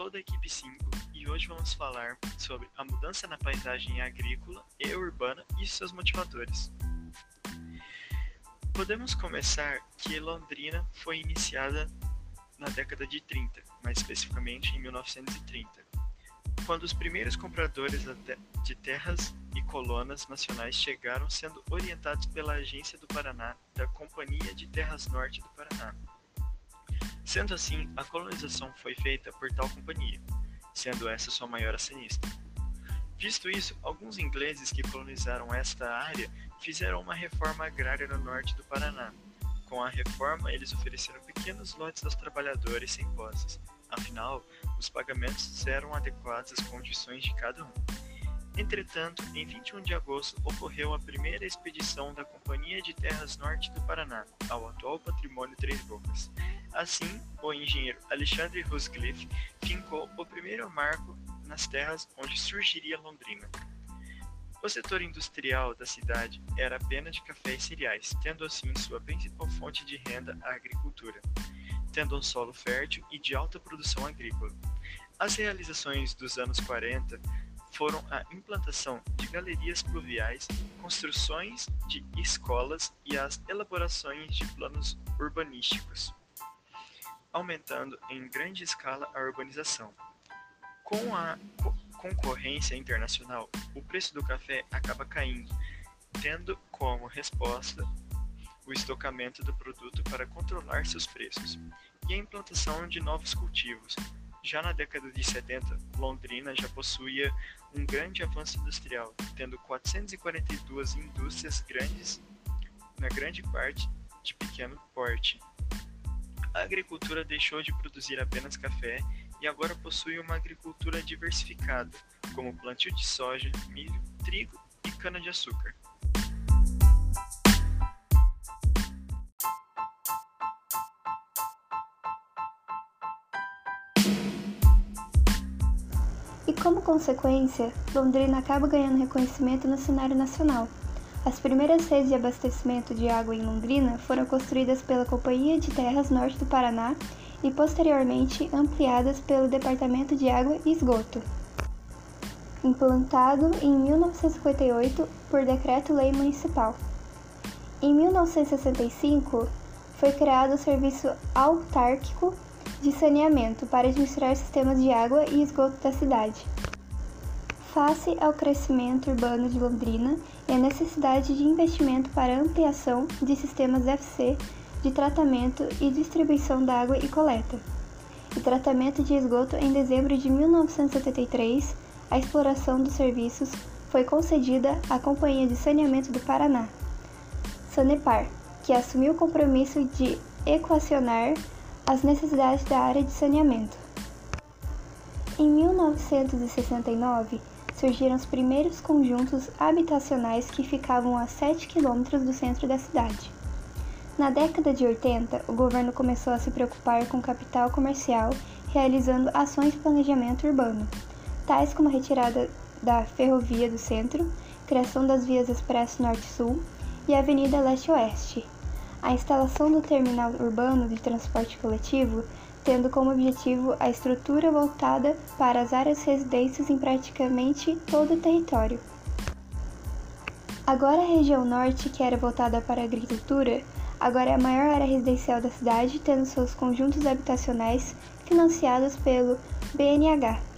sou da equipe 5 e hoje vamos falar sobre a mudança na paisagem agrícola e urbana e seus motivadores. Podemos começar que Londrina foi iniciada na década de 30, mais especificamente em 1930, quando os primeiros compradores de terras e colonas nacionais chegaram sendo orientados pela Agência do Paraná da Companhia de Terras Norte do Paraná. Sendo assim, a colonização foi feita por tal companhia, sendo essa sua maior acionista. Visto isso, alguns ingleses que colonizaram esta área fizeram uma reforma agrária no norte do Paraná. Com a reforma, eles ofereceram pequenos lotes aos trabalhadores sem posses. Afinal, os pagamentos eram adequados às condições de cada um. Entretanto, em 21 de agosto ocorreu a primeira expedição da Companhia de Terras Norte do Paraná ao atual patrimônio Três Bocas. Assim, o engenheiro Alexandre Ruscliffe fincou o primeiro marco nas terras onde surgiria Londrina. O setor industrial da cidade era apenas de café e cereais, tendo assim sua principal fonte de renda a agricultura, tendo um solo fértil e de alta produção agrícola. As realizações dos anos 40 foram a implantação de galerias pluviais, construções de escolas e as elaborações de planos urbanísticos, aumentando em grande escala a urbanização. Com a co concorrência internacional, o preço do café acaba caindo, tendo como resposta o estocamento do produto para controlar seus preços e a implantação de novos cultivos, já na década de 70, Londrina já possuía um grande avanço industrial, tendo 442 indústrias grandes, na grande parte de pequeno porte. A agricultura deixou de produzir apenas café e agora possui uma agricultura diversificada, como plantio de soja, milho, trigo e cana-de-açúcar. E como consequência, Londrina acaba ganhando reconhecimento no cenário nacional. As primeiras redes de abastecimento de água em Londrina foram construídas pela Companhia de Terras Norte do Paraná e posteriormente ampliadas pelo Departamento de Água e Esgoto. Implantado em 1958 por Decreto-Lei Municipal. Em 1965, foi criado o Serviço Autárquico de saneamento para administrar sistemas de água e esgoto da cidade. Face ao crescimento urbano de Londrina e a necessidade de investimento para ampliação de sistemas FC de tratamento e distribuição da água e coleta. E tratamento de esgoto em dezembro de 1973, a exploração dos serviços foi concedida à Companhia de Saneamento do Paraná, Sanepar, que assumiu o compromisso de equacionar as necessidades da área de saneamento. Em 1969, surgiram os primeiros conjuntos habitacionais que ficavam a 7 quilômetros do centro da cidade. Na década de 80, o governo começou a se preocupar com capital comercial, realizando ações de planejamento urbano, tais como a retirada da ferrovia do centro, criação das vias expresso norte-sul e avenida leste-oeste, a instalação do terminal urbano de transporte coletivo, tendo como objetivo a estrutura voltada para as áreas residências em praticamente todo o território. Agora a região norte, que era voltada para a agricultura, agora é a maior área residencial da cidade, tendo seus conjuntos habitacionais financiados pelo BNH.